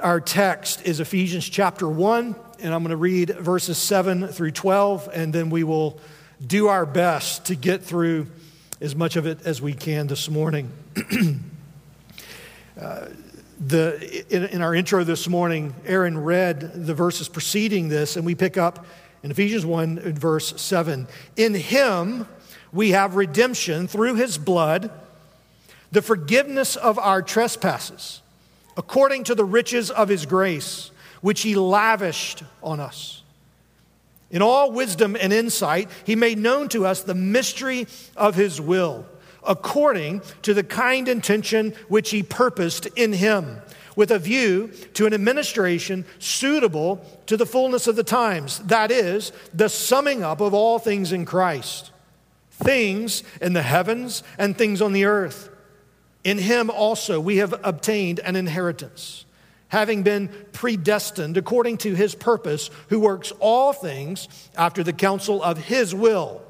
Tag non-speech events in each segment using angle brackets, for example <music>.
Our text is Ephesians chapter 1, and I'm going to read verses 7 through 12, and then we will do our best to get through as much of it as we can this morning. <clears throat> uh, the, in, in, our intro this morning, Aaron read the verses preceding this, and we pick up in Ephesians 1, in verse 7. In him we have redemption through his blood, the forgiveness of our trespasses according to the riches of his grace, which he lavished on us. In all wisdom and insight, he made known to us the mystery of his will, according to the kind intention which he purposed in him, with a view to an administration suitable to the fullness of the times, that is, the summing up of all things in Christ, things in the heavens and things on the earth. In him also we have obtained an inheritance, having been predestined according to his purpose, who works all things after the counsel of his will,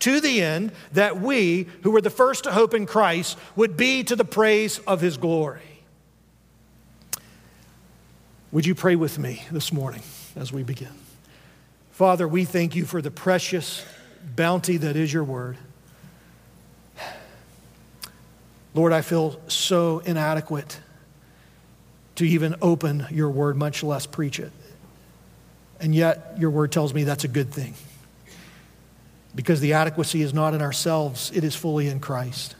to the end that we, who were the first to hope in Christ, would be to the praise of his glory. Would you pray with me this morning as we begin? Father, we thank you for the precious bounty that is your word. Lord, I feel so inadequate to even open your word, much less preach it. And yet, your word tells me that's a good thing. Because the adequacy is not in ourselves, it is fully in Christ.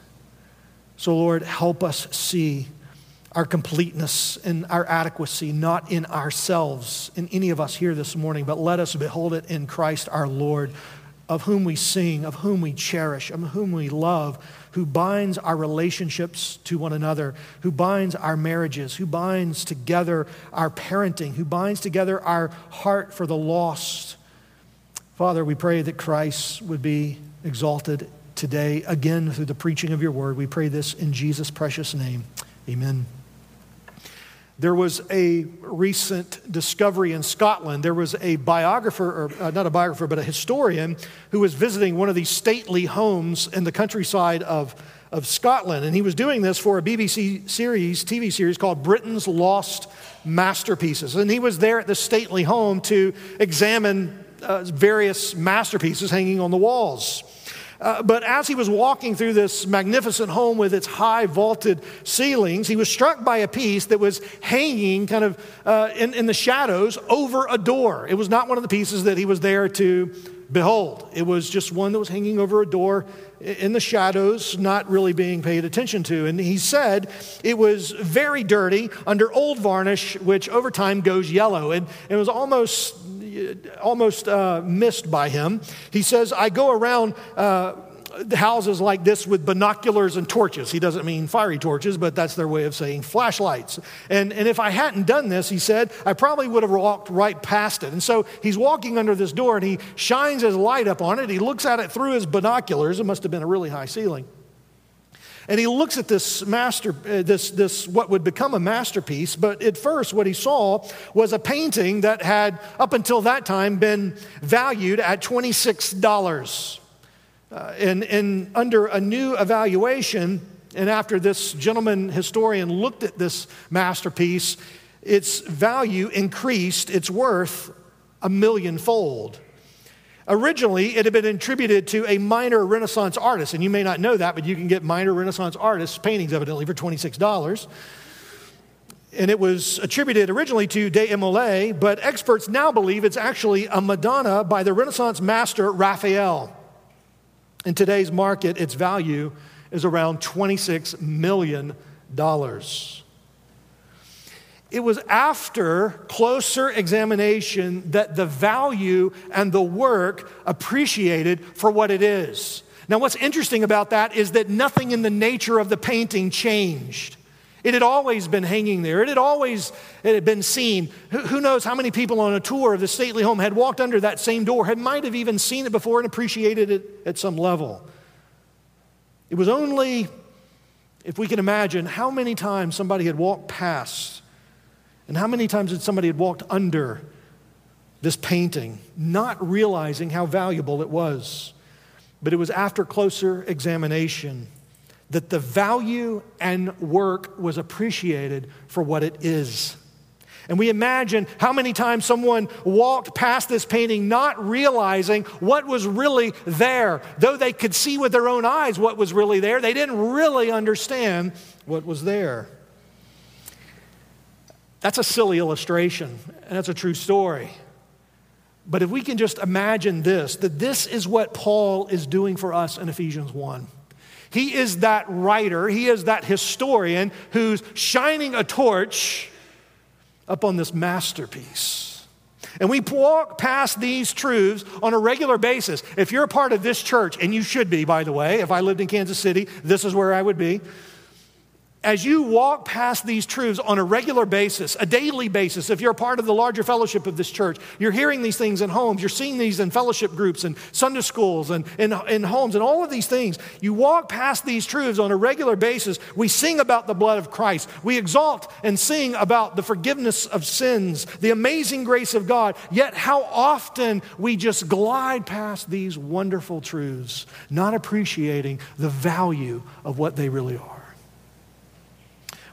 So, Lord, help us see our completeness and our adequacy, not in ourselves, in any of us here this morning, but let us behold it in Christ our Lord, of whom we sing, of whom we cherish, of whom we love who binds our relationships to one another, who binds our marriages, who binds together our parenting, who binds together our heart for the lost. Father, we pray that Christ would be exalted today again through the preaching of your word. We pray this in Jesus' precious name. Amen. There was a recent discovery in Scotland. There was a biographer, or uh, not a biographer, but a historian who was visiting one of these stately homes in the countryside of, of Scotland. And he was doing this for a BBC series, TV series called Britain's Lost Masterpieces. And he was there at the stately home to examine uh, various masterpieces hanging on the walls. Uh, but as he was walking through this magnificent home with its high vaulted ceilings, he was struck by a piece that was hanging kind of uh, in, in the shadows over a door. It was not one of the pieces that he was there to behold. It was just one that was hanging over a door in the shadows, not really being paid attention to. And he said it was very dirty under old varnish, which over time goes yellow. And it was almost almost uh, missed by him. He says, I go around uh, houses like this with binoculars and torches. He doesn't mean fiery torches, but that's their way of saying flashlights. And, and if I hadn't done this, he said, I probably would have walked right past it. And so he's walking under this door and he shines his light up on it. He looks at it through his binoculars. It must have been a really high ceiling. And he looks at this master, uh, this, this what would become a masterpiece. But at first, what he saw was a painting that had, up until that time, been valued at $26. Uh, and, and under a new evaluation, and after this gentleman historian looked at this masterpiece, its value increased, its worth a millionfold. Originally, it had been attributed to a minor Renaissance artist, and you may not know that, but you can get minor Renaissance artists' paintings evidently for $26. And it was attributed originally to da Imola, but experts now believe it's actually a Madonna by the Renaissance master Raphael. In today's market, its value is around $26 million. It was after closer examination that the value and the work appreciated for what it is. Now, what's interesting about that is that nothing in the nature of the painting changed. It had always been hanging there. It had always it had been seen. Who knows how many people on a tour of the stately home had walked under that same door, had might have even seen it before and appreciated it at some level. It was only, if we can imagine, how many times somebody had walked past and how many times had somebody had walked under this painting, not realizing how valuable it was? But it was after closer examination that the value and work was appreciated for what it is. And we imagine how many times someone walked past this painting not realizing what was really there. Though they could see with their own eyes what was really there, they didn't really understand what was there. That's a silly illustration, and that's a true story. But if we can just imagine this, that this is what Paul is doing for us in Ephesians 1. He is that writer, he is that historian who's shining a torch up on this masterpiece. And we walk past these truths on a regular basis. If you're a part of this church, and you should be, by the way, if I lived in Kansas City, this is where I would be as you walk past these truths on a regular basis, a daily basis, if you're a part of the larger fellowship of this church, you're hearing these things in homes, you're seeing these in fellowship groups and Sunday schools and in, homes and all of these things. You walk past these truths on a regular basis. We sing about the blood of Christ. We exalt and sing about the forgiveness of sins, the amazing grace of God. Yet, how often we just glide past these wonderful truths, not appreciating the value of what they really are.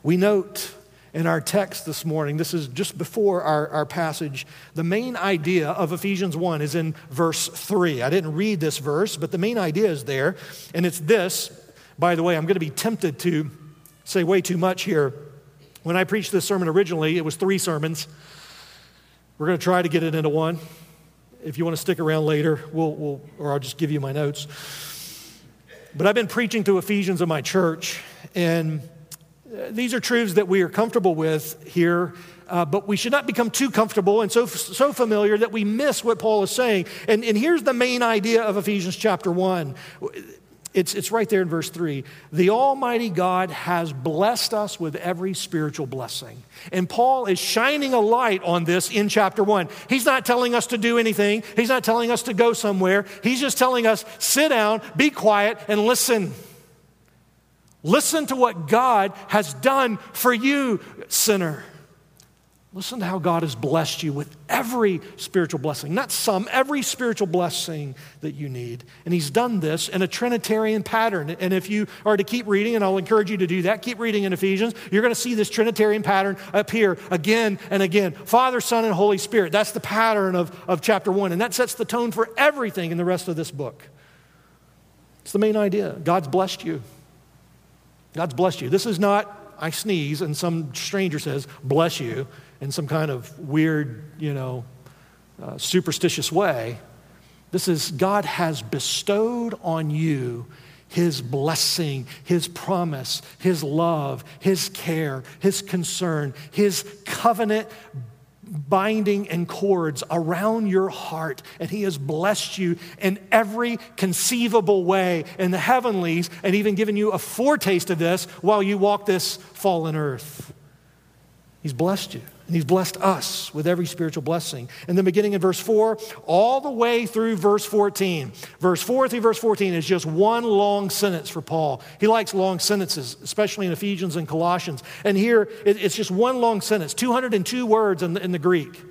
We note in our text this morning, this is just before our, our passage, the main idea of Ephesians 1 is in verse 3. I didn't read this verse, but the main idea is there, and it's this. By the way, I'm going to be tempted to say way too much here. When I preached this sermon originally, it was three sermons. We're going to try to get it into one. If you want to stick around later, we'll, we'll, or I'll just give you my notes. But I've been preaching to Ephesians in my church, and these are truths that we are comfortable with here, uh, but we should not become too comfortable and so, so familiar that we miss what Paul is saying. And, and here's the main idea of Ephesians chapter 1. It's, it's right there in verse 3. The Almighty God has blessed us with every spiritual blessing. And Paul is shining a light on this in chapter 1. He's not telling us to do anything, he's not telling us to go somewhere. He's just telling us sit down, be quiet, and listen. Listen to what God has done for you, sinner. Listen to how God has blessed you with every spiritual blessing, not some, every spiritual blessing that you need. And He's done this in a Trinitarian pattern. And if you are to keep reading, and I'll encourage you to do that, keep reading in Ephesians, you're going to see this Trinitarian pattern appear again and again Father, Son, and Holy Spirit. That's the pattern of, of chapter one. And that sets the tone for everything in the rest of this book. It's the main idea. God's blessed you. God's blessed you. This is not, I sneeze and some stranger says, bless you, in some kind of weird, you know, uh, superstitious way. This is God has bestowed on you his blessing, his promise, his love, his care, his concern, his covenant binding and cords around your heart, and He has blessed you in every conceivable way in the heavenlies, and even given you a foretaste of this while you walk this fallen earth. He's blessed you. And he's blessed us with every spiritual blessing. And then beginning in verse 4, all the way through verse 14. Verse 4 through verse 14 is just one long sentence for Paul. He likes long sentences, especially in Ephesians and Colossians. And here it's just one long sentence, 202 words in the, in the Greek.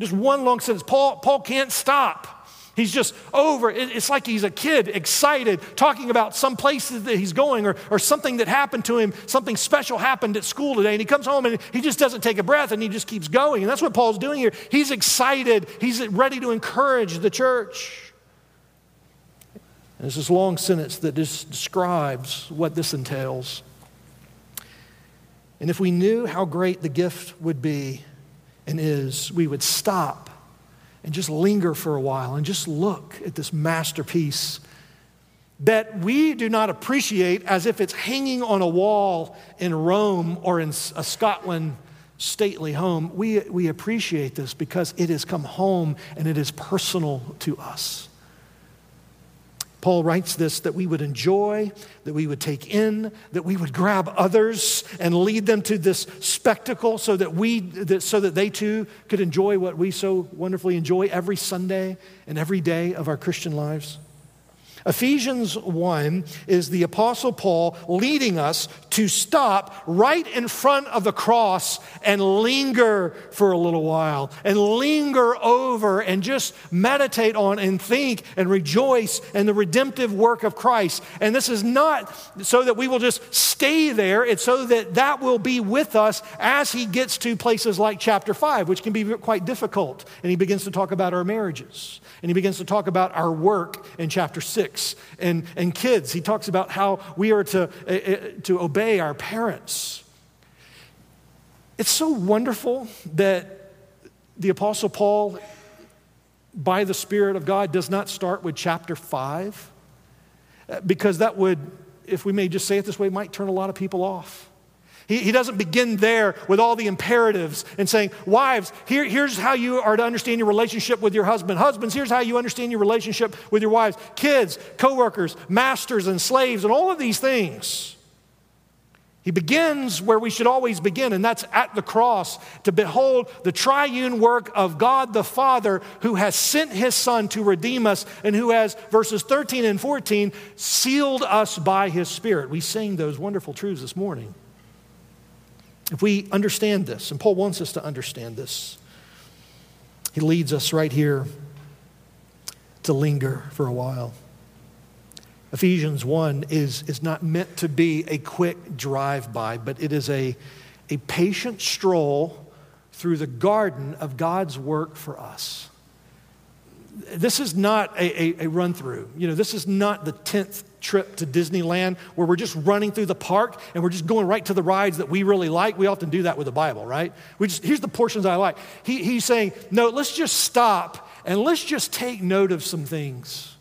Just one long sentence. Paul, Paul can't stop. He's just over. It's like he's a kid, excited, talking about some places that he's going or, or something that happened to him, something special happened at school today. And he comes home and he just doesn't take a breath and he just keeps going. And that's what Paul's doing here. He's excited, he's ready to encourage the church. And there's this long sentence that just describes what this entails. And if we knew how great the gift would be and is, we would stop and just linger for a while and just look at this masterpiece that we do not appreciate as if it's hanging on a wall in Rome or in a Scotland stately home. We, we appreciate this because it has come home and it is personal to us. Paul writes this that we would enjoy, that we would take in, that we would grab others and lead them to this spectacle so that we that, so that they too could enjoy what we so wonderfully enjoy every Sunday and every day of our Christian lives. Ephesians 1 is the Apostle Paul leading us to stop right in front of the cross and linger for a little while and linger over and just meditate on and think and rejoice in the redemptive work of Christ. And this is not so that we will just stay there, it's so that that will be with us as he gets to places like chapter 5, which can be quite difficult. And he begins to talk about our marriages and he begins to talk about our work in chapter 6. And, and kids, he talks about how we are to, uh, to obey our parents. It's so wonderful that the Apostle Paul, by the Spirit of God, does not start with chapter 5, because that would, if we may just say it this way, might turn a lot of people off. He, he doesn't begin there with all the imperatives and saying, Wives, here, here's how you are to understand your relationship with your husband. Husbands, here's how you understand your relationship with your wives. Kids, coworkers, masters, and slaves, and all of these things. He begins where we should always begin, and that's at the cross to behold the triune work of God the Father who has sent his Son to redeem us and who has, verses 13 and 14, sealed us by his Spirit. We sing those wonderful truths this morning. If we understand this, and Paul wants us to understand this, he leads us right here to linger for a while. Ephesians 1 is, is not meant to be a quick drive by, but it is a, a patient stroll through the garden of God's work for us. This is not a, a, a run through. You know, this is not the 10th trip to Disneyland where we're just running through the park and we're just going right to the rides that we really like. We often do that with the Bible, right? We just, here's the portions I like. He, he's saying, no, let's just stop and let's just take note of some things.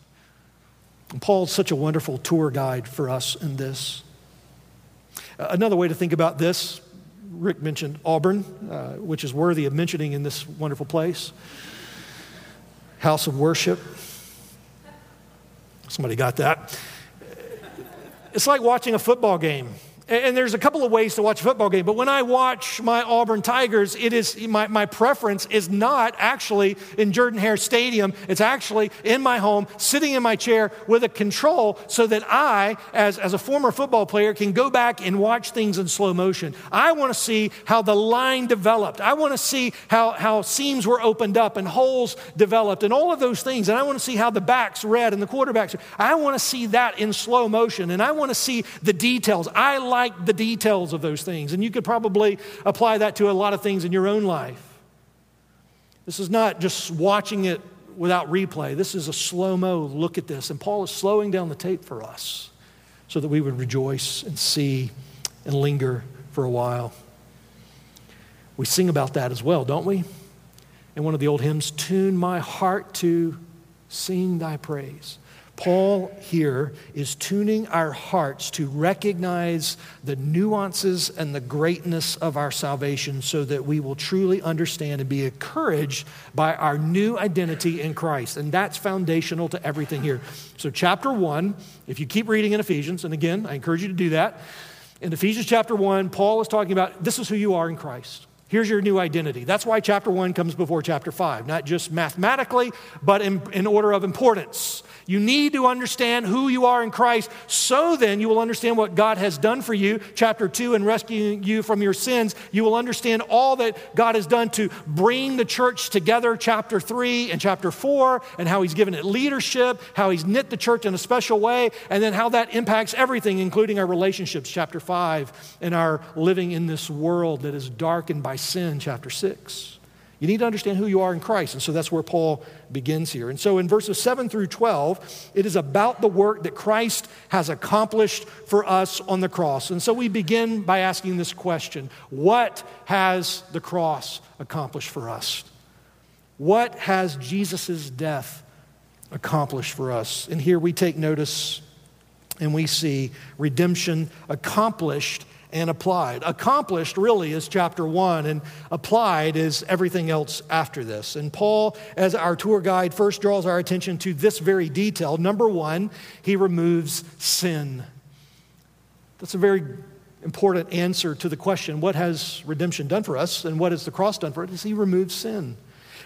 And Paul's such a wonderful tour guide for us in this. Uh, another way to think about this, Rick mentioned Auburn, uh, which is worthy of mentioning in this wonderful place. House of worship. Somebody got that. It's like watching a football game. And there's a couple of ways to watch a football game, but when I watch my Auburn Tigers, it is my, my preference is not actually in Jordan Hare Stadium. It's actually in my home, sitting in my chair with a control so that I, as, as a former football player, can go back and watch things in slow motion. I want to see how the line developed. I want to see how, how seams were opened up and holes developed and all of those things. And I want to see how the backs read and the quarterbacks. I want to see that in slow motion and I want to see the details. I like like the details of those things. And you could probably apply that to a lot of things in your own life. This is not just watching it without replay. This is a slow mo look at this. And Paul is slowing down the tape for us so that we would rejoice and see and linger for a while. We sing about that as well, don't we? In one of the old hymns, Tune my heart to sing thy praise. Paul here is tuning our hearts to recognize the nuances and the greatness of our salvation so that we will truly understand and be encouraged by our new identity in Christ. And that's foundational to everything here. So, chapter one, if you keep reading in Ephesians, and again, I encourage you to do that. In Ephesians chapter one, Paul is talking about this is who you are in Christ. Here's your new identity. That's why chapter one comes before chapter five, not just mathematically, but in, in order of importance. You need to understand who you are in Christ so then you will understand what God has done for you. Chapter 2, in rescuing you from your sins, you will understand all that God has done to bring the church together. Chapter 3 and chapter 4, and how He's given it leadership, how He's knit the church in a special way, and then how that impacts everything, including our relationships. Chapter 5, and our living in this world that is darkened by sin. Chapter 6. You need to understand who you are in Christ. And so that's where Paul begins here. And so in verses 7 through 12, it is about the work that Christ has accomplished for us on the cross. And so we begin by asking this question What has the cross accomplished for us? What has Jesus' death accomplished for us? And here we take notice and we see redemption accomplished and applied. Accomplished really is chapter one, and applied is everything else after this. And Paul, as our tour guide, first draws our attention to this very detail. Number one, he removes sin. That's a very important answer to the question what has redemption done for us and what has the cross done for us? He removes sin.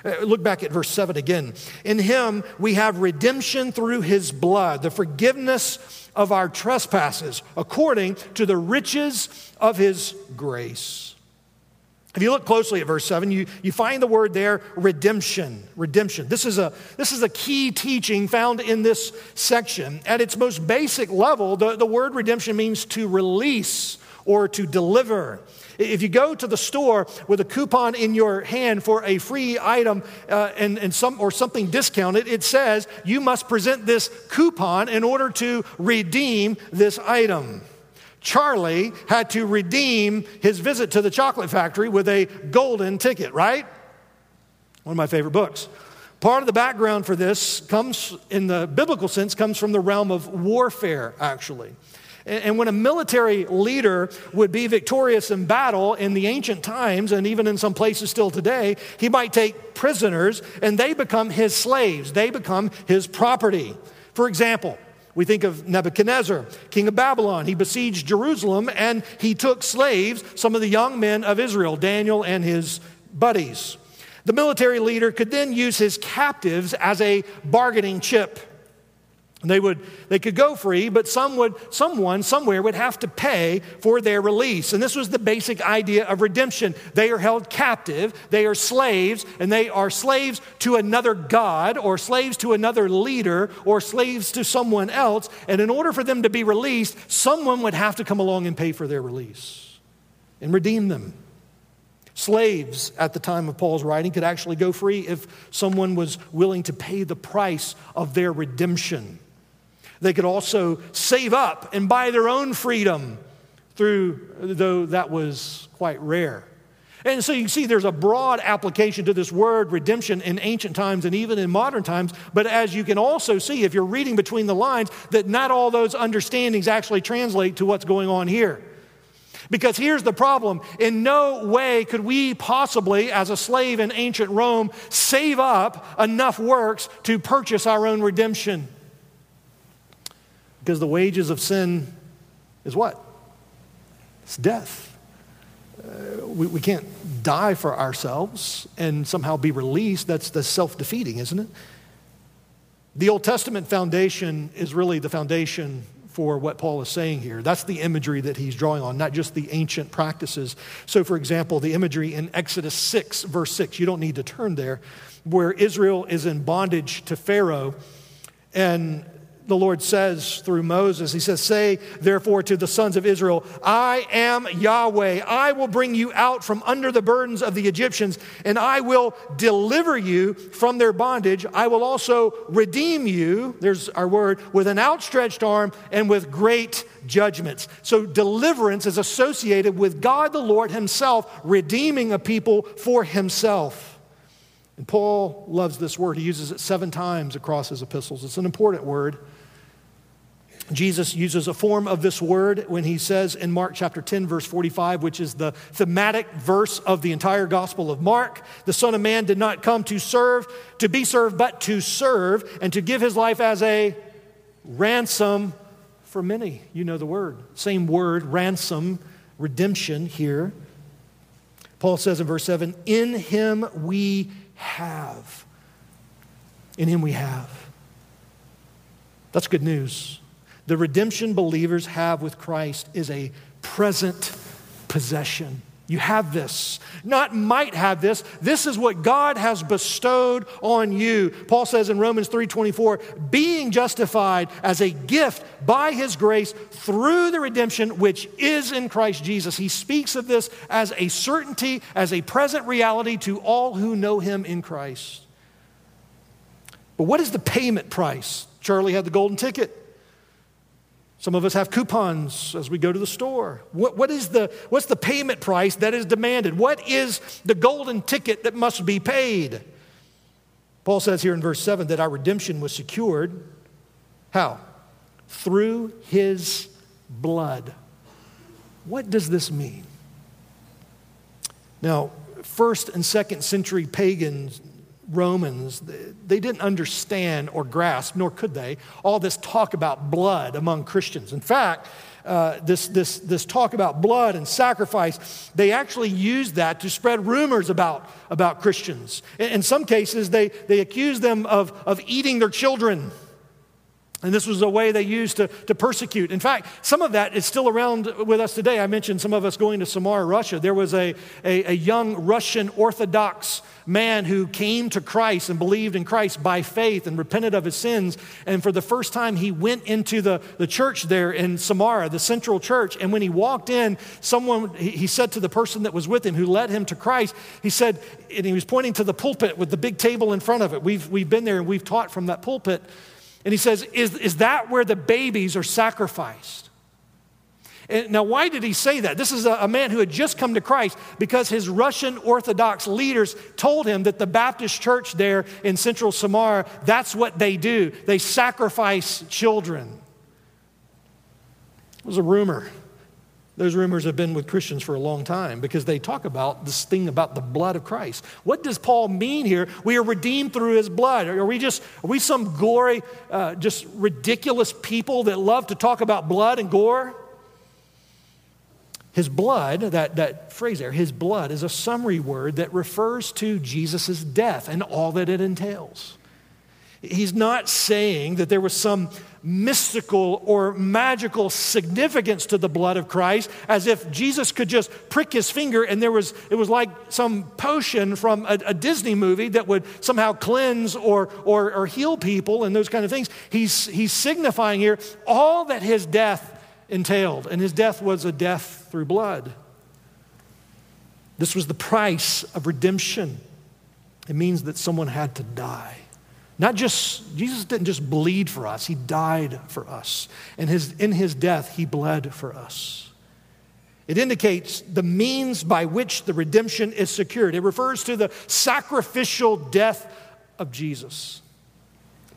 Uh, look back at verse 7 again. In him we have redemption through his blood, the forgiveness of our trespasses, according to the riches of his grace. If you look closely at verse 7, you, you find the word there, redemption. Redemption. This is, a, this is a key teaching found in this section. At its most basic level, the, the word redemption means to release or to deliver. If you go to the store with a coupon in your hand for a free item uh, and, and some, or something discounted, it says you must present this coupon in order to redeem this item. Charlie had to redeem his visit to the chocolate factory with a golden ticket, right? One of my favorite books. Part of the background for this comes, in the biblical sense, comes from the realm of warfare, actually. And when a military leader would be victorious in battle in the ancient times, and even in some places still today, he might take prisoners and they become his slaves, they become his property. For example, we think of Nebuchadnezzar, king of Babylon. He besieged Jerusalem and he took slaves, some of the young men of Israel, Daniel and his buddies. The military leader could then use his captives as a bargaining chip. They, would, they could go free, but some would, someone somewhere would have to pay for their release. And this was the basic idea of redemption. They are held captive, they are slaves, and they are slaves to another God, or slaves to another leader, or slaves to someone else. And in order for them to be released, someone would have to come along and pay for their release and redeem them. Slaves at the time of Paul's writing could actually go free if someone was willing to pay the price of their redemption. They could also save up and buy their own freedom through, though that was quite rare. And so you see, there's a broad application to this word redemption in ancient times and even in modern times. But as you can also see, if you're reading between the lines, that not all those understandings actually translate to what's going on here. Because here's the problem in no way could we possibly, as a slave in ancient Rome, save up enough works to purchase our own redemption. Because the wages of sin is what? It's death. Uh, we, we can't die for ourselves and somehow be released. That's, the self defeating, isn't it? The Old Testament foundation is really the foundation for what Paul is saying here. That's the imagery that he's drawing on, not just the ancient practices. So, for example, the imagery in Exodus 6, verse 6, you don't need to turn there, where Israel is in bondage to Pharaoh. And the Lord says through Moses, He says, Say therefore to the sons of Israel, I am Yahweh. I will bring you out from under the burdens of the Egyptians, and I will deliver you from their bondage. I will also redeem you, there's our word, with an outstretched arm and with great judgments. So deliverance is associated with God the Lord Himself redeeming a people for Himself. And Paul loves this word. He uses it seven times across his epistles. It's an important word. Jesus uses a form of this word when he says in Mark chapter 10, verse 45, which is the thematic verse of the entire Gospel of Mark. The Son of Man did not come to serve, to be served, but to serve and to give his life as a ransom for many. You know the word. Same word, ransom, redemption here. Paul says in verse 7 In him we have. In him we have. That's good news. The redemption believers have with Christ is a present possession. You have this. Not might have this. This is what God has bestowed on you. Paul says in Romans 3:24, being justified as a gift by his grace through the redemption which is in Christ Jesus. He speaks of this as a certainty, as a present reality to all who know him in Christ. But what is the payment price? Charlie had the golden ticket. Some of us have coupons as we go to the store. What, what is the, what's the payment price that is demanded? What is the golden ticket that must be paid? Paul says here in verse 7 that our redemption was secured. How? Through his blood. What does this mean? Now, first and second century pagans Romans, they didn't understand or grasp, nor could they, all this talk about blood among Christians. In fact, uh, this, this, this talk about blood and sacrifice, they actually used that to spread rumors about, about Christians. In, in some cases, they, they accused them of, of eating their children. And this was a way they used to, to persecute. In fact, some of that is still around with us today. I mentioned some of us going to Samara, Russia. There was a, a, a, young Russian Orthodox man who came to Christ and believed in Christ by faith and repented of his sins. And for the first time, he went into the, the church there in Samara, the central church. And when he walked in, someone, he, he said to the person that was with him who led him to Christ, he said, and he was pointing to the pulpit with the big table in front of it. We've, we've been there and we've taught from that pulpit. And he says, Is, is that where the babies are sacrificed? And now, why did he say that? This is a, a, man who had just come to Christ because his Russian Orthodox leaders told him that the Baptist church there in central Samara, that's what they do. They sacrifice children. It was a rumor. Those rumors have been with Christians for a long time because they talk about this thing about the blood of Christ. What does Paul mean here? We are redeemed through his blood. Are we just, are we some gory, uh, just ridiculous people that love to talk about blood and gore? His blood, that, that phrase there, his blood is a summary word that refers to Jesus' death and all that it entails. He's not saying that there was some mystical or magical significance to the blood of Christ, as if Jesus could just prick his finger and there was, it was like some potion from a, a Disney movie that would somehow cleanse or, or, or heal people and those kind of things. He's, he's signifying here all that his death entailed, and his death was a death through blood. This was the price of redemption. It means that someone had to die. Not just, Jesus didn't just bleed for us, he died for us. And his, in his death, he bled for us. It indicates the means by which the redemption is secured. It refers to the sacrificial death of Jesus.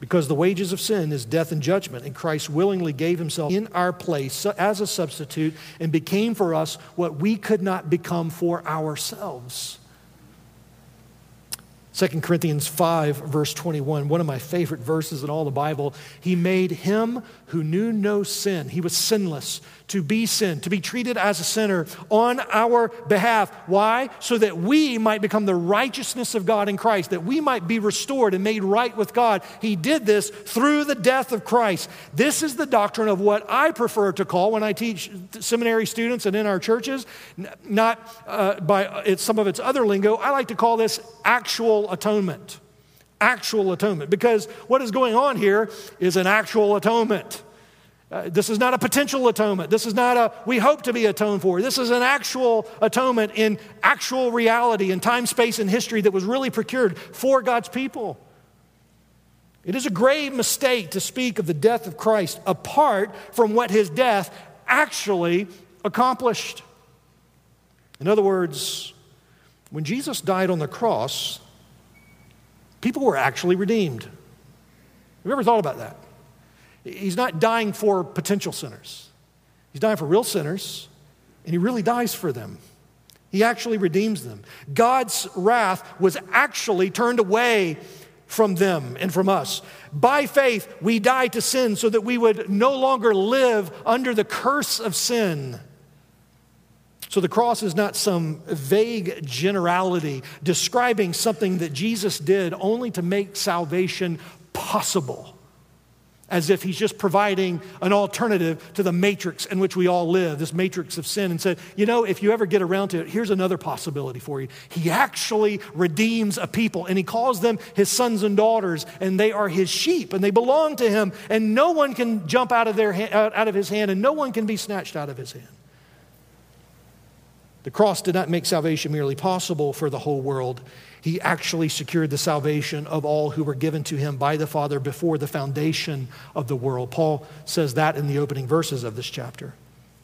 Because the wages of sin is death and judgment, and Christ willingly gave himself in our place as a substitute and became for us what we could not become for ourselves. 2 Corinthians 5, verse 21, one of my favorite verses in all the Bible. He made him who knew no sin, he was sinless, to be sin, to be treated as a sinner on our behalf. Why? So that we might become the righteousness of God in Christ, that we might be restored and made right with God. He did this through the death of Christ. This is the doctrine of what I prefer to call, when I teach seminary students and in our churches, not uh, by some of its other lingo, I like to call this actual atonement actual atonement because what is going on here is an actual atonement. Uh, this is not a potential atonement. This is not a we hope to be atoned for. This is an actual atonement in actual reality in time, space, and history that was really procured for God's people. It is a grave mistake to speak of the death of Christ apart from what his death actually accomplished. In other words, when Jesus died on the cross, people were actually redeemed. Have you ever thought about that? He's not dying for potential sinners, he's dying for real sinners, and he really dies for them. He actually redeems them. God's wrath was actually turned away from them and from us. By faith, we die to sin so that we would no longer live under the curse of sin. So the cross is not some vague generality describing something that Jesus did only to make salvation possible, as if he's just providing an alternative to the matrix in which we all live, this matrix of sin, and said, you know, if you ever get around to it, here's another possibility for you. He actually redeems a people, and he calls them his sons and daughters, and they are his sheep, and they belong to him, and no one can jump out of, their, out of his hand, and no one can be snatched out of his hand. The cross did not make salvation merely possible for the whole world. He actually secured the salvation of all who were given to him by the Father before the foundation of the world. Paul says that in the opening verses of this chapter.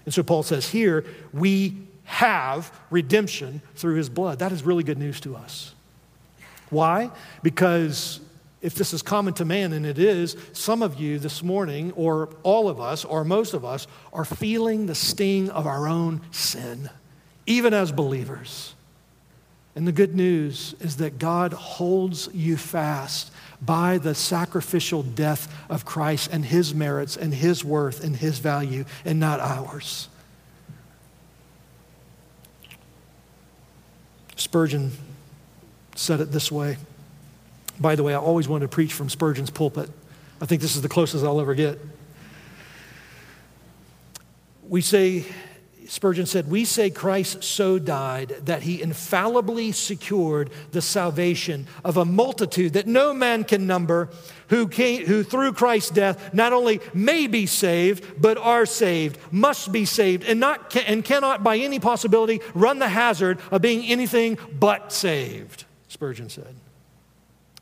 And so Paul says here, we have redemption through his blood. That is really good news to us. Why? Because if this is common to man, and it is, some of you this morning, or all of us, or most of us, are feeling the sting of our own sin even as believers. And the good news is that God holds you fast by the sacrificial death of Christ and his merits and his worth and his value and not ours. Spurgeon said it this way. By the way, I always wanted to preach from Spurgeon's pulpit. I think this is the closest I'll ever get. We say Spurgeon said, We say Christ so died that he infallibly secured the salvation of a multitude that no man can number, who, came, who through Christ's death not only may be saved, but are saved, must be saved, and, not, and cannot by any possibility run the hazard of being anything but saved, Spurgeon said.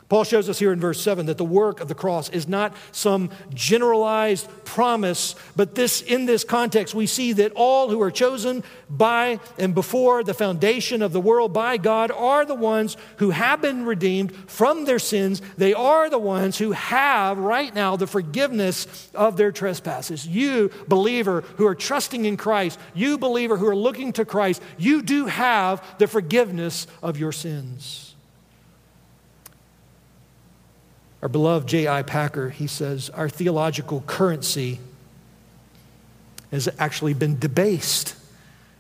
Paul shows us here in verse 7 that the work of the cross is not some generalized promise, but this in this context we see that all who are chosen by and before the foundation of the world by God are the ones who have been redeemed from their sins. They are the ones who have right now the forgiveness of their trespasses. You believer who are trusting in Christ, you believer who are looking to Christ, you do have the forgiveness of your sins. Our beloved J.I. Packer, he says, our theological currency has actually been debased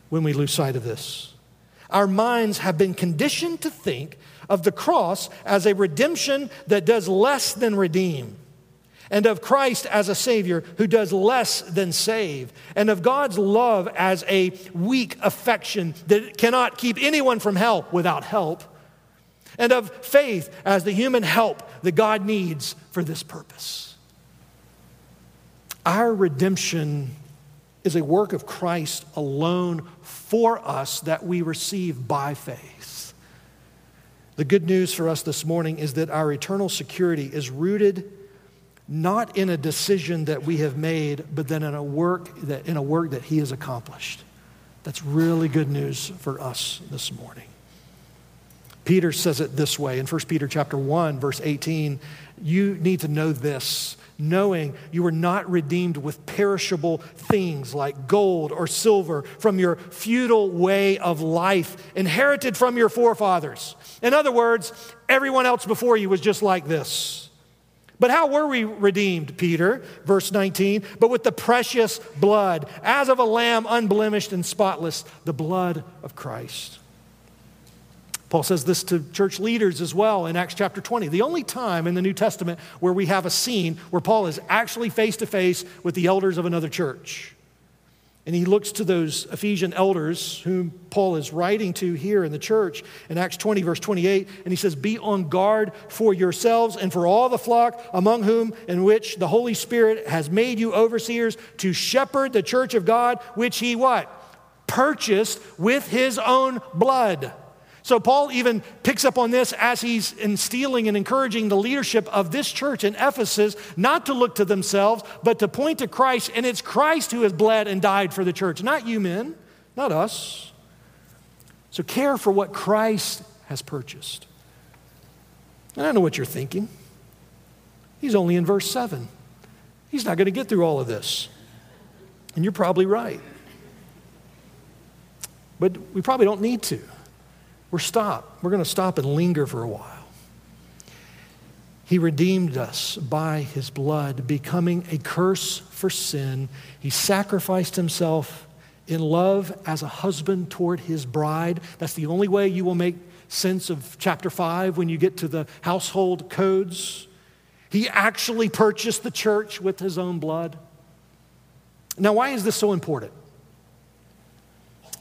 when we lose sight of this. Our minds have been conditioned to think of the cross as a redemption that does less than redeem, and of Christ as a Savior who does less than save, and of God's love as a weak affection that cannot keep anyone from hell without help and of faith as the human help that God needs for this purpose. Our redemption is a work of Christ alone for us that we receive by faith. The good news for us this morning is that our eternal security is rooted not in a decision that we have made, but then in a work that, in a work that He has accomplished. That's really good news for us this morning. Peter says it this way in 1 Peter chapter 1 verse 18, you need to know this, knowing you were not redeemed with perishable things like gold or silver from your futile way of life inherited from your forefathers. In other words, everyone else before you was just like this. But how were we redeemed, Peter? Verse 19. But with the precious blood, as of a lamb unblemished and spotless, the blood of Christ. Paul says this to church leaders as well in Acts chapter 20. The only time in the New Testament where we have a scene where Paul is actually face to face with the elders of another church. And he looks to those Ephesian elders whom Paul is writing to here in the church in Acts 20, verse 28. And he says, Be on guard for yourselves and for all the flock among whom in which the Holy Spirit has made you overseers to shepherd the church of God, which he what? Purchased with his own blood. So, Paul even picks up on this as he's instilling and encouraging the leadership of this church in Ephesus not to look to themselves, but to point to Christ. And it's Christ who has bled and died for the church, not you men, not us. So, care for what Christ has purchased. And I know what you're thinking. He's only in verse 7. He's not going to get through all of this. And you're probably right. But we probably don't need to. We're stop. We're going to stop and linger for a while. He redeemed us by his blood, becoming a curse for sin. He sacrificed himself in love as a husband toward his bride. That's the only way you will make sense of chapter 5 when you get to the household codes. He actually purchased the church with his own blood. Now, why is this so important?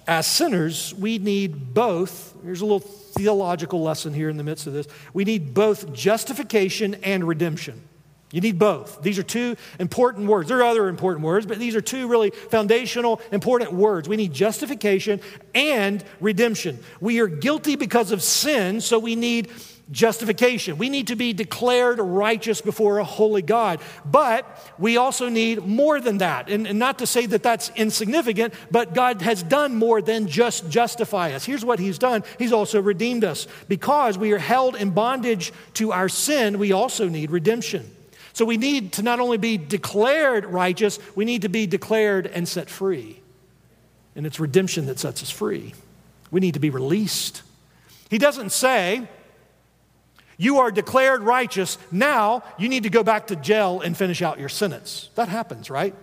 As sinners, we need both. Here's a little theological lesson here in the midst of this. We need both justification and redemption. You need both. These are two important words. There are other important words, but these are two really foundational, important words. We need justification and redemption. We are guilty because of sin, so we need justification. We need to be declared righteous before a holy God. But we also need more than that. And, and, not to say that that's insignificant, but God has done more than just justify us. Here's what He's done He's also redeemed us. Because we are held in bondage to our sin, we also need redemption. So we need to not only be declared righteous, we need to be declared and set free. And it's redemption that sets us free. We need to be released. He doesn't say, you are declared righteous. Now you need to go back to jail and finish out your sentence. That happens, right?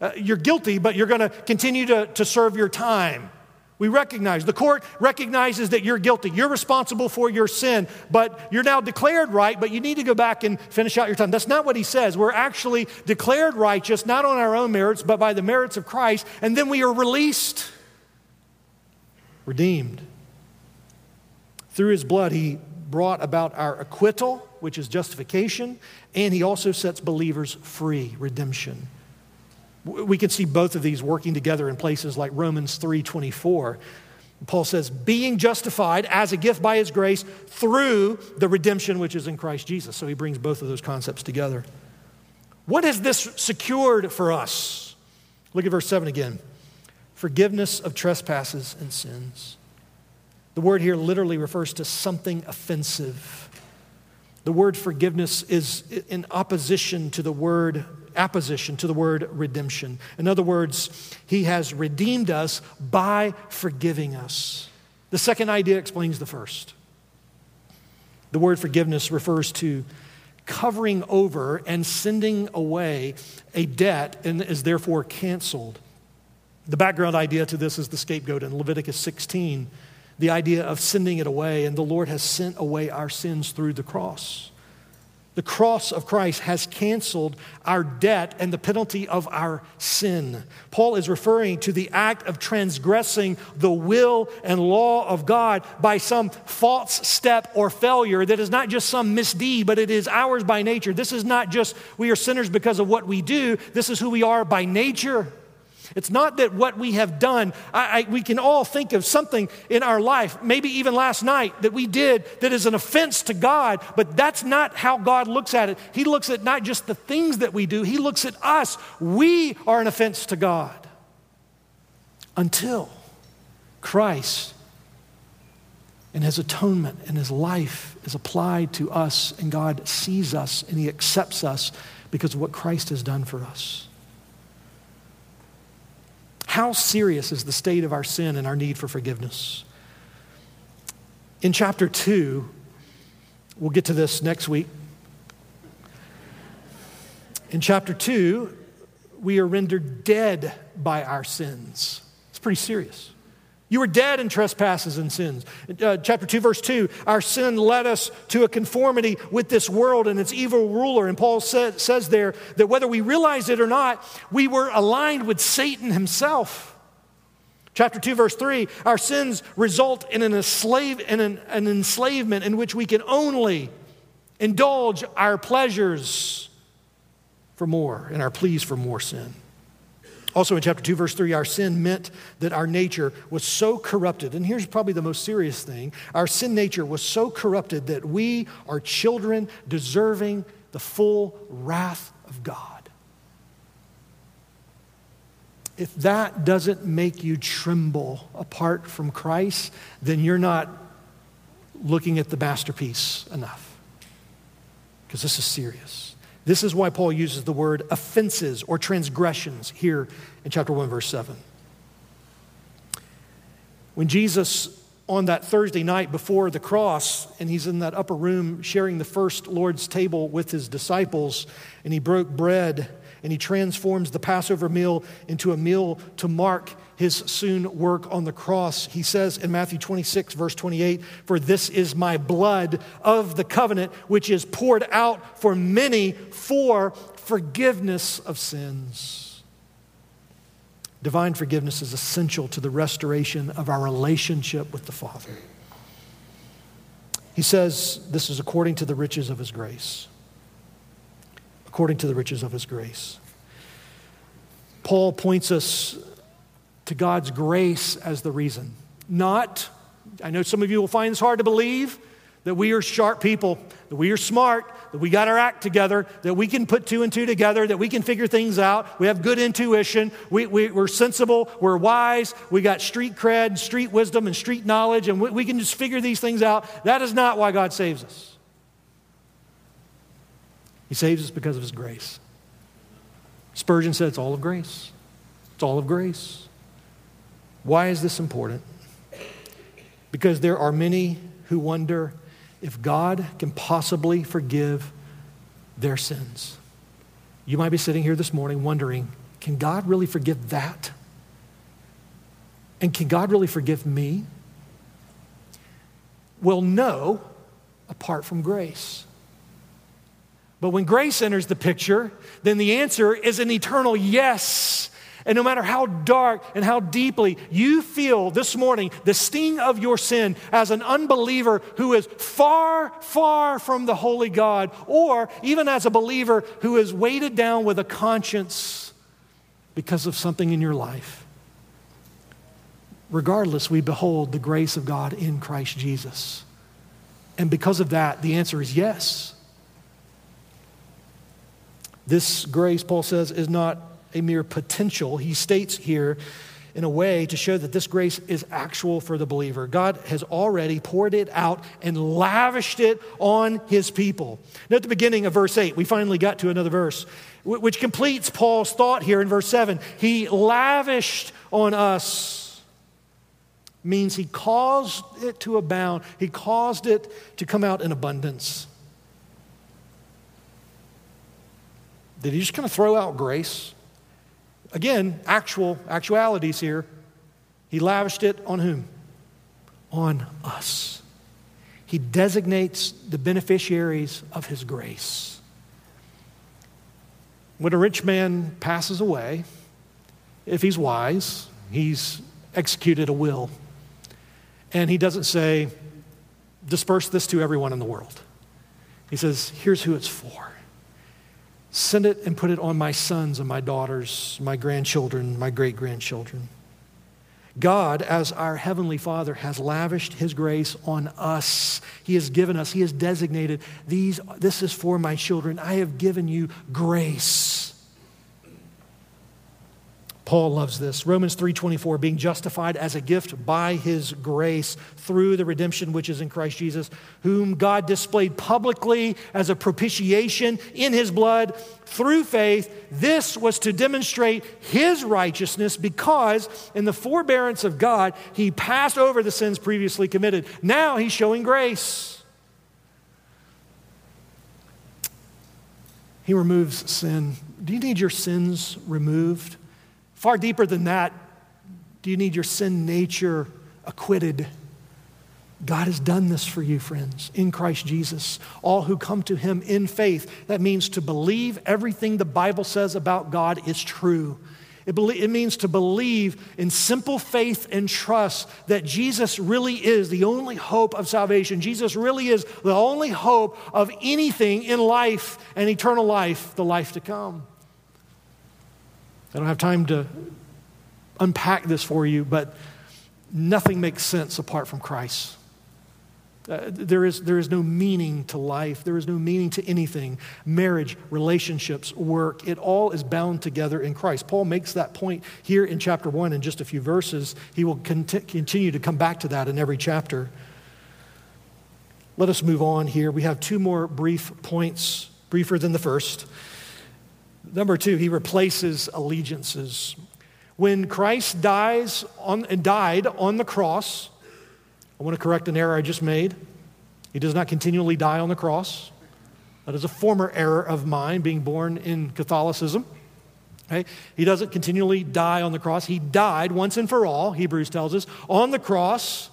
Uh, you're guilty, but you're going to continue to, to serve your time. We recognize, the court recognizes that you're guilty. You're responsible for your sin, but you're now declared right, but you need to go back and finish out your time. That's not what he says. We're actually declared righteous, not on our own merits, but by the merits of Christ, and then we are released, redeemed. Through his blood, he brought about our acquittal, which is justification, and he also sets believers free, redemption. We can see both of these working together in places like Romans 3:24. Paul says, being justified as a gift by his grace through the redemption which is in Christ Jesus. So he brings both of those concepts together. What has this secured for us? Look at verse 7 again. Forgiveness of trespasses and sins. The word here literally refers to something offensive. The word forgiveness is in opposition to the word apposition to the word redemption. In other words, he has redeemed us by forgiving us. The second idea explains the first. The word forgiveness refers to covering over and sending away a debt and is therefore canceled. The background idea to this is the scapegoat in Leviticus 16, the idea of sending it away, and the Lord has sent away our sins through the cross. The cross of Christ has canceled our debt and the penalty of our sin. Paul is referring to the act of transgressing the will and law of God by some false step or failure that is not just some misdeed, but it is ours by nature. This is not just we are sinners because of what we do, this is who we are by nature. It's not that what we have done, I, I, we can all think of something in our life, maybe even last night, that we did that is an offense to God, but that's not how God looks at it. He looks at not just the things that we do, He looks at us. We are an offense to God until Christ and His atonement and His life is applied to us, and God sees us and He accepts us because of what Christ has done for us. How serious is the state of our sin and our need for forgiveness? In chapter 2, we'll get to this next week. In chapter 2, we are rendered dead by our sins. It's pretty serious. You were dead in trespasses and sins. Uh, chapter 2, verse 2 Our sin led us to a conformity with this world and its evil ruler. And Paul said, says there that whether we realize it or not, we were aligned with Satan himself. Chapter 2, verse 3 Our sins result in an, enslave, in an, an enslavement in which we can only indulge our pleasures for more and our pleas for more sin. Also, in chapter 2, verse 3, our sin meant that our nature was so corrupted. And here's probably the most serious thing our sin nature was so corrupted that we are children deserving the full wrath of God. If that doesn't make you tremble apart from Christ, then you're not looking at the masterpiece enough. Because this is serious. This is why Paul uses the word offenses or transgressions here in chapter 1, verse 7. When Jesus, on that Thursday night before the cross, and he's in that upper room sharing the first Lord's table with his disciples, and he broke bread and he transforms the Passover meal into a meal to mark his soon work on the cross. He says in Matthew 26, verse 28, For this is my blood of the covenant, which is poured out for many for forgiveness of sins. Divine forgiveness is essential to the restoration of our relationship with the Father. He says this is according to the riches of his grace. According to the riches of his grace. Paul points us to God's grace as the reason. Not, I know some of you will find this hard to believe, that we are sharp people, that we are smart, that we got our act together, that we can put two and two together, that we can figure things out. We have good intuition, we, we, are sensible, we're wise, we got street cred, street wisdom, and street knowledge, and we, we can just figure these things out. That is not why God saves us. He saves us because of His grace. Spurgeon said it's all of grace. It's all of grace. Why is this important? Because there are many who wonder if God can possibly forgive their sins. You might be sitting here this morning wondering can God really forgive that? And can God really forgive me? Well, no, apart from grace. But when grace enters the picture, then the answer is an eternal yes. And no matter how dark and how deeply you feel this morning the sting of your sin as an unbeliever who is far, far from the holy God, or even as a believer who is weighted down with a conscience because of something in your life, regardless, we behold the grace of God in Christ Jesus. And because of that, the answer is yes. This grace, Paul says, is not a mere potential. He states here in a way to show that this grace is actual for the believer. God has already poured it out and lavished it on his people. Now, at the beginning of verse 8, we finally got to another verse, which completes Paul's thought here in verse 7. He lavished on us means he caused it to abound, he caused it to come out in abundance. Did he just kind of throw out grace? Again, actual actualities here. He lavished it on whom? On us. He designates the beneficiaries of his grace. When a rich man passes away, if he's wise, he's executed a will. And he doesn't say, disperse this to everyone in the world. He says, here's who it's for. Send it and put it on my sons and my daughters, my grandchildren, my great grandchildren. God, as our Heavenly Father, has lavished His grace on us. He has given us, He has designated these, this is for my children. I have given you grace. Paul loves this. Romans 3:24 being justified as a gift by his grace through the redemption which is in Christ Jesus, whom God displayed publicly as a propitiation in his blood through faith. This was to demonstrate his righteousness because in the forbearance of God, he passed over the sins previously committed. Now he's showing grace. He removes sin. Do you need your sins removed? Far deeper than that, do you need your sin nature acquitted? God has done this for you, friends, in Christ Jesus. All who come to Him in faith, that means to believe everything the Bible says about God is true. It, it, means to believe in simple faith and trust that Jesus really is the only hope of salvation. Jesus really is the only hope of anything in life and eternal life, the life to come. I don't have time to unpack this for you, but nothing makes sense apart from Christ. Uh, there, is, there is no meaning to life. There is no meaning to anything. Marriage, relationships, work, it all is bound together in Christ. Paul makes that point here in chapter 1 in just a few verses. He will cont- continue to come back to that in every chapter. Let us move on here. We have two more brief points, briefer than the first. Number two, he replaces allegiances. When Christ dies on, and died on the cross, I want to correct an error I just made. He does not continually die on the cross. That is a former error of mine, being born in Catholicism. Okay? He doesn't continually die on the cross. He died once and for all, Hebrews tells us, on the cross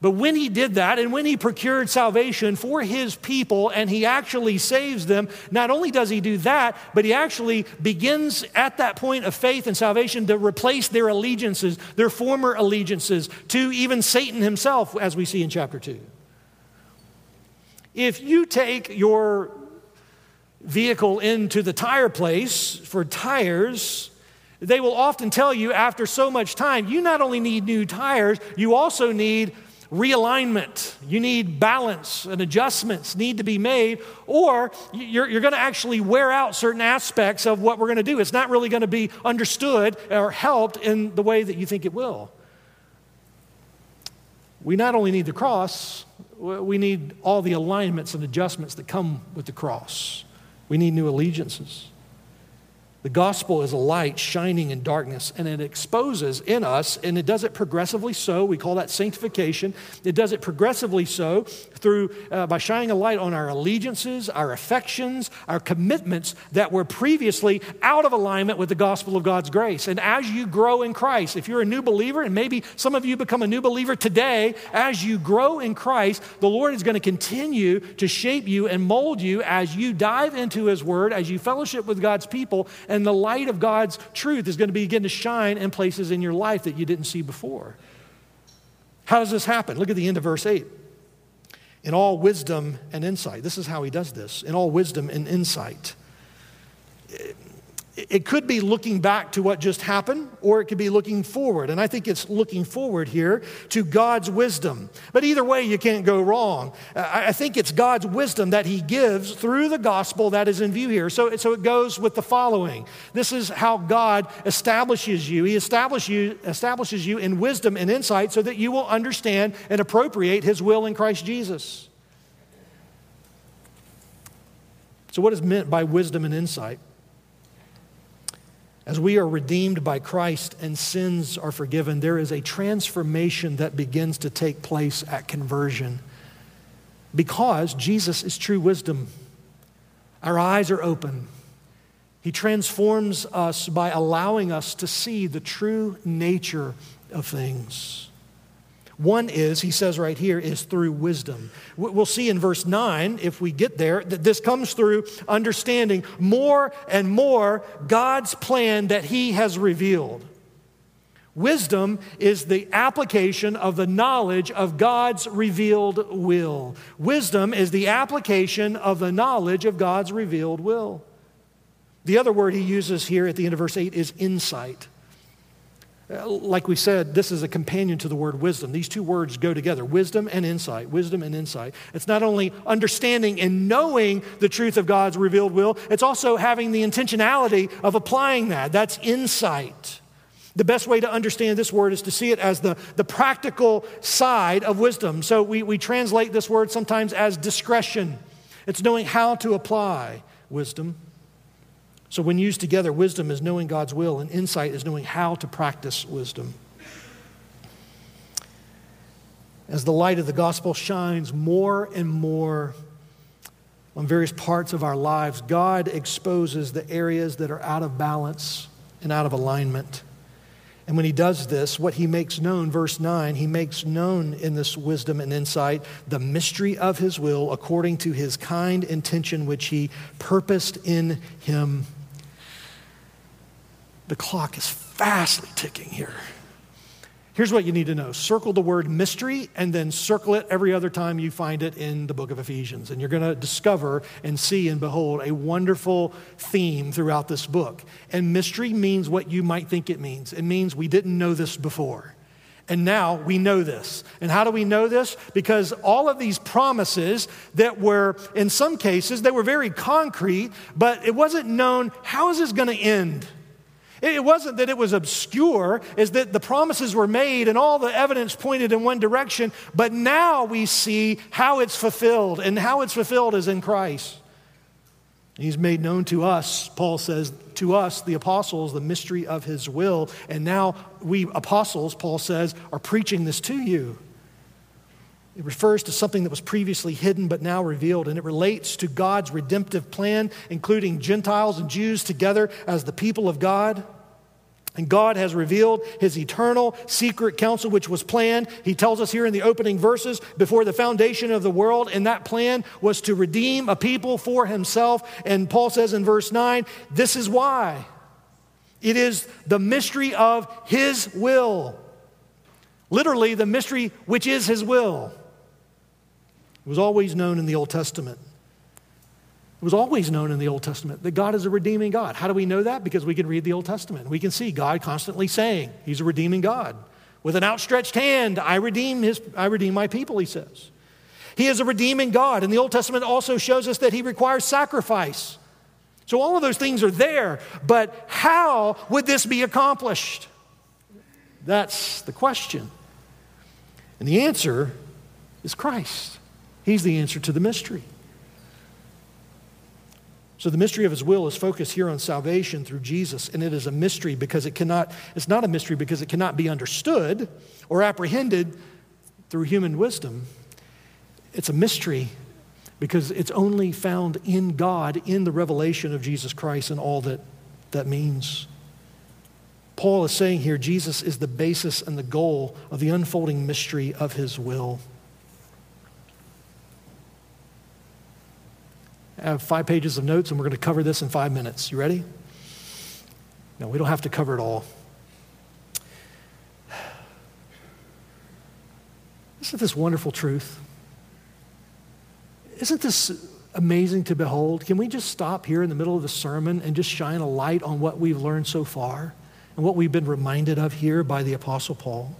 but when he did that and when he procured salvation for his people and he actually saves them, not only does he do that, but he actually begins at that point of faith and salvation to replace their allegiances, their former allegiances, to even Satan himself, as we see in chapter 2. If you take your vehicle into the tire place for tires, they will often tell you after so much time, you not only need new tires, you also need realignment. You need balance and adjustments need to be made, or you're, you're going to actually wear out certain aspects of what we're going to do. It's not really going to be understood or helped in the way that you think it will. We not only need the cross, we need all the alignments and adjustments that come with the cross. We need new allegiances. The gospel is a light shining in darkness, and it exposes in us, and it does it progressively so. We call that sanctification. It does it progressively so through uh, by shining a light on our allegiances, our affections, our commitments that were previously out of alignment with the gospel of God's grace. And as you grow in Christ, if you're a new believer, and maybe some of you become a new believer today, as you grow in Christ, the Lord is going to continue to shape you and mold you as you dive into His Word, as you fellowship with God's people. And and the light of God's truth is going to begin to shine in places in your life that you didn't see before. How does this happen? Look at the end of verse 8. In all wisdom and insight. This is how he does this. In all wisdom and insight it could be looking back to what just happened, or it could be looking forward. And I think it's looking forward here to God's wisdom. But either way, you can't go wrong. I think it's God's wisdom that He gives through the gospel that is in view here. So, so it goes with the following This is how God establishes you. He establishes you, establishes you in wisdom and insight so that you will understand and appropriate His will in Christ Jesus. So, what is meant by wisdom and insight? As we are redeemed by Christ and sins are forgiven, there is a transformation that begins to take place at conversion because Jesus is true wisdom. Our eyes are open. He transforms us by allowing us to see the true nature of things. One is, he says right here, is through wisdom. We'll see in verse 9, if we get there, that this comes through understanding more and more God's plan that he has revealed. Wisdom is the application of the knowledge of God's revealed will. Wisdom is the application of the knowledge of God's revealed will. The other word he uses here at the end of verse 8 is insight. Uh, like we said, this is a companion to the word wisdom. These two words go together wisdom and insight. Wisdom and insight. It's not only understanding and knowing the truth of God's revealed will, it's also having the intentionality of applying that. That's insight. The best way to understand this word is to see it as the, the practical side of wisdom. So we, we translate this word sometimes as discretion, it's knowing how to apply wisdom. So, when used together, wisdom is knowing God's will, and insight is knowing how to practice wisdom. As the light of the gospel shines more and more on various parts of our lives, God exposes the areas that are out of balance and out of alignment. And when he does this, what he makes known, verse 9, he makes known in this wisdom and insight the mystery of his will according to his kind intention which he purposed in him the clock is fastly ticking here. Here's what you need to know circle the word mystery and then circle it every other time you find it in the book of Ephesians. And you're going to discover and see and behold a wonderful theme throughout this book. And mystery means what you might think it means it means we didn't know this before. And now we know this. And how do we know this? Because all of these promises that were, in some cases, they were very concrete, but it wasn't known how is this going to end? It wasn't that it was obscure, is that the promises were made and all the evidence pointed in one direction, but now we see how it's fulfilled, and how it's fulfilled is in Christ. He's made known to us, Paul says, to us, the apostles, the mystery of his will. And now we apostles, Paul says, are preaching this to you. It refers to something that was previously hidden but now revealed, and it relates to God's redemptive plan, including Gentiles and Jews together as the people of God. And God has revealed his eternal secret counsel, which was planned. He tells us here in the opening verses before the foundation of the world, and that plan was to redeem a people for himself. And Paul says in verse 9, this is why. It is the mystery of his will. Literally, the mystery which is his will. It was always known in the Old Testament. It was always known in the Old Testament that God is a redeeming God. How do we know that? Because we can read the Old Testament. We can see God constantly saying He's a redeeming God. With an outstretched hand, I redeem, his, I redeem my people, He says. He is a redeeming God. And the Old Testament also shows us that He requires sacrifice. So all of those things are there. But how would this be accomplished? That's the question. And the answer is Christ. He's the answer to the mystery. So the mystery of his will is focused here on salvation through Jesus, and it is a mystery because it cannot, it's not a mystery because it cannot be understood or apprehended through human wisdom. It's a mystery because it's only found in God, in the revelation of Jesus Christ and all that that means. Paul is saying here Jesus is the basis and the goal of the unfolding mystery of his will. I have five pages of notes, and we're going to cover this in five minutes. You ready? No, we don't have to cover it all. Isn't this wonderful truth? Isn't this amazing to behold? Can we just stop here in the middle of the sermon and just shine a light on what we've learned so far and what we've been reminded of here by the Apostle Paul?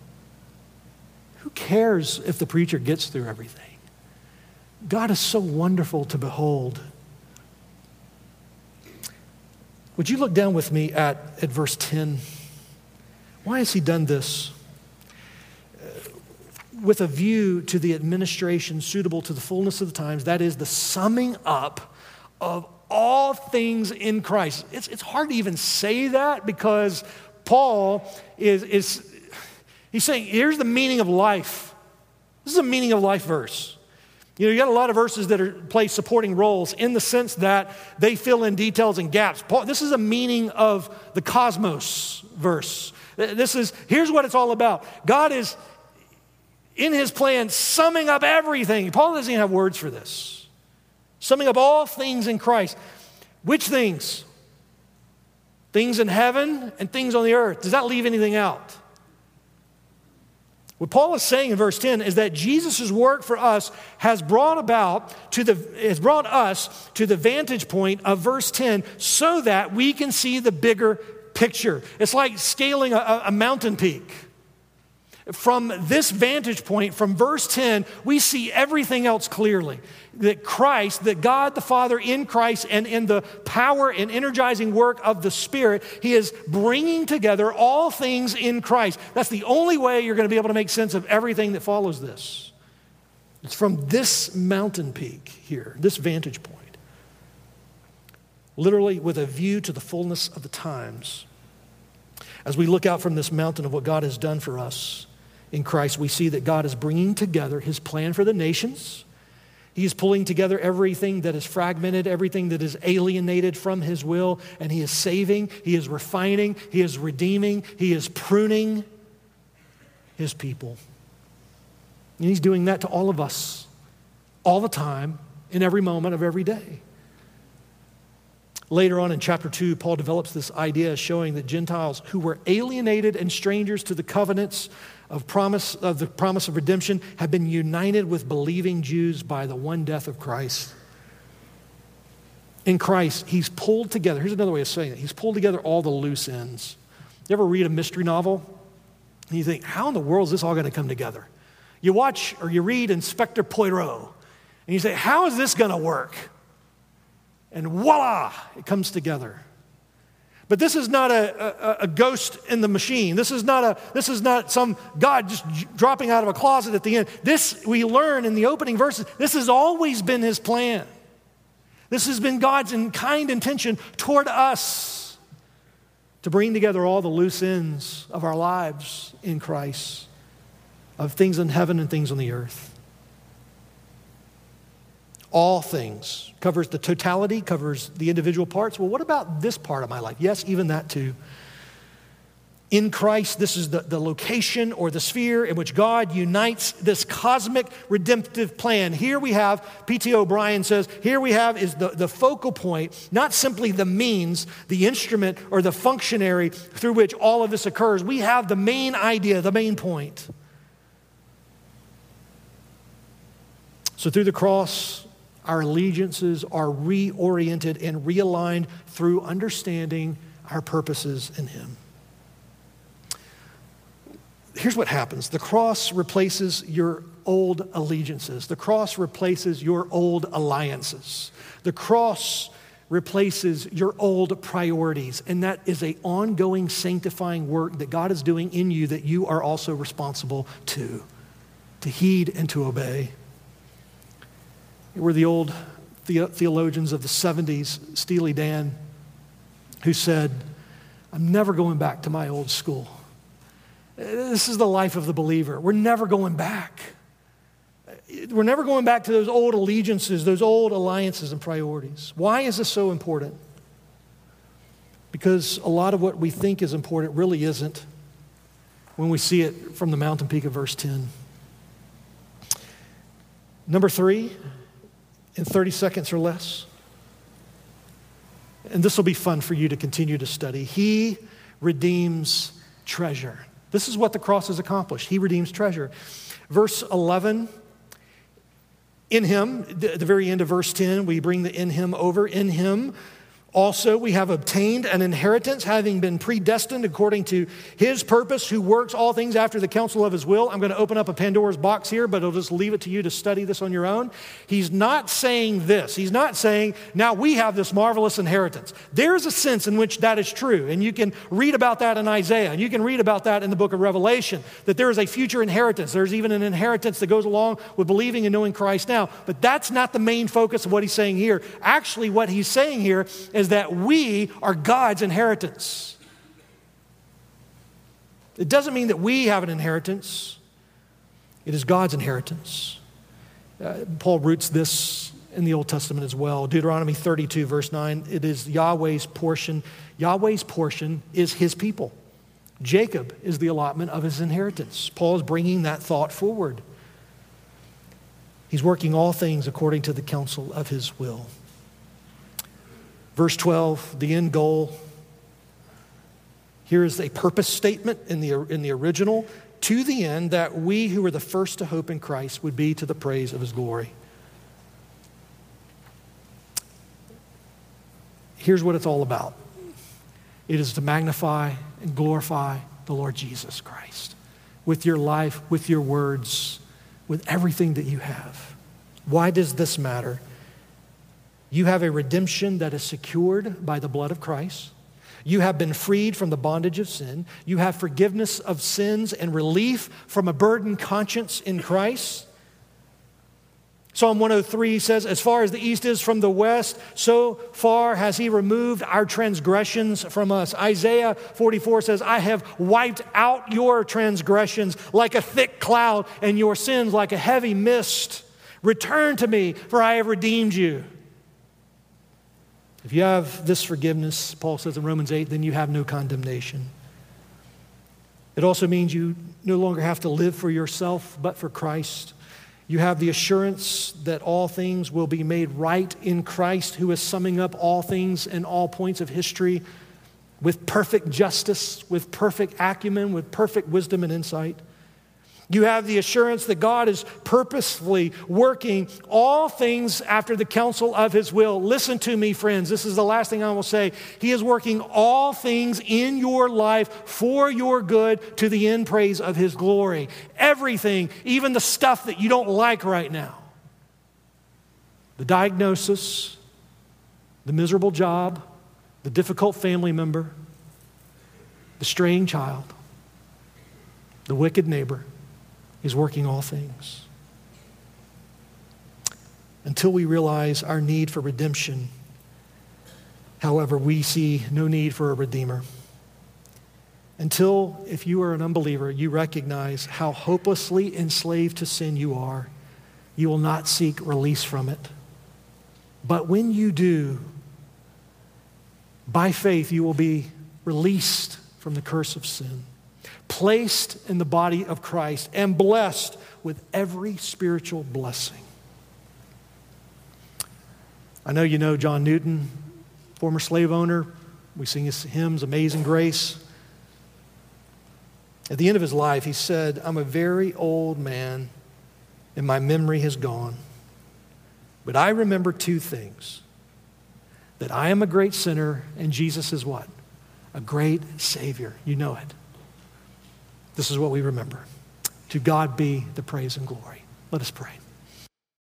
Who cares if the preacher gets through everything? God is so wonderful to behold. Would you look down with me at, at verse 10? Why has he done this? Uh, with a view to the administration suitable to the fullness of the times, that is, the summing up of all things in Christ. It's, it's hard to even say that because Paul is, is he's saying, here's the meaning of life. This is a meaning of life verse. You know, you got a lot of verses that are, play supporting roles in the sense that they fill in details and gaps. Paul, this is a meaning of the cosmos verse. This is, here's what it's all about. God is in his plan summing up everything. Paul doesn't even have words for this. Summing up all things in Christ. Which things? Things in heaven and things on the earth. Does that leave anything out? What Paul is saying in verse 10 is that Jesus' work for us has brought about to the has brought us to the vantage point of verse 10 so that we can see the bigger picture. It's like scaling a, a mountain peak. From this vantage point, from verse 10, we see everything else clearly. That Christ, that God the Father in Christ and in the power and energizing work of the Spirit, He is bringing together all things in Christ. That's the only way you're going to be able to make sense of everything that follows this. It's from this mountain peak here, this vantage point. Literally, with a view to the fullness of the times. As we look out from this mountain of what God has done for us, in Christ, we see that God is bringing together his plan for the nations. He is pulling together everything that is fragmented, everything that is alienated from his will, and he is saving, he is refining, he is redeeming, he is pruning his people. And he's doing that to all of us, all the time, in every moment of every day. Later on in chapter 2, Paul develops this idea showing that Gentiles who were alienated and strangers to the covenants of promise of the promise of redemption have been united with believing Jews by the one death of Christ. In Christ, he's pulled together. Here's another way of saying it. He's pulled together all the loose ends. You ever read a mystery novel? And you think, how in the world is this all going to come together? You watch or you read Inspector Poirot, and you say, how is this going to work? And voila, it comes together. But this is not a, a, a, ghost in the machine. This is, not a, this is not some God just dropping out of a closet at the end. This, we learn in the opening verses, this has always been his plan. This has been God's kind intention toward us to bring together all the loose ends of our lives in Christ, of things in heaven and things on the earth all things, covers the totality, covers the individual parts. Well, what about this part of my life? Yes, even that too. In Christ, this is the, the location or the sphere in which God unites this cosmic redemptive plan. Here we have, P.T. O'Brien says, here we have is the, the focal point, not simply the means, the instrument, or the functionary through which all of this occurs. We have the main idea, the main point. So through the cross, our allegiances are reoriented and realigned through understanding our purposes in Him. Here's what happens. The cross replaces your old allegiances, the cross replaces your old alliances, the cross replaces your old priorities and that is a ongoing sanctifying work that god is doing in you that you are also responsible to to heed and to obey were the old the- theologians of the 70s, Steely Dan, who said, I'm never going back to my old school. This is the life of the believer. We're never going back. We're never going back to those old allegiances, those old alliances and priorities. Why is this so important? Because a lot of what we think is important really isn't when we see it from the mountain peak of verse 10. Number three, in 30 seconds or less, and this will be fun for you to continue to study. He redeems treasure. This is what the cross has accomplished. He redeems treasure. Verse 11, in him, at the very end of verse 10, we bring the in him over. In him, also, we have obtained an inheritance, having been predestined according to his purpose, who works all things after the counsel of his will. I'm going to open up a Pandora's box here, but I'll just leave it to you to study this on your own. He's not saying this. He's not saying, now we have this marvelous inheritance. There's a sense in which that is true, and you can read about that in Isaiah, and you can read about that in the book of Revelation, that there is a future inheritance. There's even an inheritance that goes along with believing and knowing Christ now. But that's not the main focus of what he's saying here. Actually, what he's saying here is that we are God's inheritance. It doesn't mean that we have an inheritance, it is God's inheritance. Uh, Paul roots this in the Old Testament as well. Deuteronomy 32, verse 9, it is Yahweh's portion. Yahweh's portion is his people. Jacob is the allotment of his inheritance. Paul is bringing that thought forward. He's working all things according to the counsel of his will. Verse 12, the end goal. Here is a purpose statement in the, in the original to the end that we who are the first to hope in Christ would be to the praise of his glory. Here's what it's all about it is to magnify and glorify the Lord Jesus Christ with your life, with your words, with everything that you have. Why does this matter? You have a redemption that is secured by the blood of Christ. You have been freed from the bondage of sin. You have forgiveness of sins and relief from a burdened conscience in Christ. Psalm 103 says, As far as the east is from the west, so far has he removed our transgressions from us. Isaiah 44 says, I have wiped out your transgressions like a thick cloud, and your sins like a heavy mist. Return to me, for I have redeemed you. If you have this forgiveness, Paul says in Romans 8, then you have no condemnation. It also means you no longer have to live for yourself, but for Christ. You have the assurance that all things will be made right in Christ, who is summing up all things and all points of history with perfect justice, with perfect acumen, with perfect wisdom and insight. You have the assurance that God is purposefully working all things after the counsel of his will. Listen to me, friends. This is the last thing I will say. He is working all things in your life for your good to the end praise of his glory. Everything, even the stuff that you don't like right now. The diagnosis, the miserable job, the difficult family member, the straying child, the wicked neighbor He's working all things. Until we realize our need for redemption, however, we see no need for a redeemer. Until, if you are an unbeliever, you recognize how hopelessly enslaved to sin you are, you will not seek release from it. But when you do, by faith, you will be released from the curse of sin placed in the body of Christ, and blessed with every spiritual blessing. I know you know John Newton, former slave owner. We sing his hymns, Amazing Grace. At the end of his life, he said, I'm a very old man, and my memory has gone. But I remember two things that I am a great sinner, and Jesus is what? A great Savior. You know it. This is what we remember. To God be the praise and glory. Let us pray.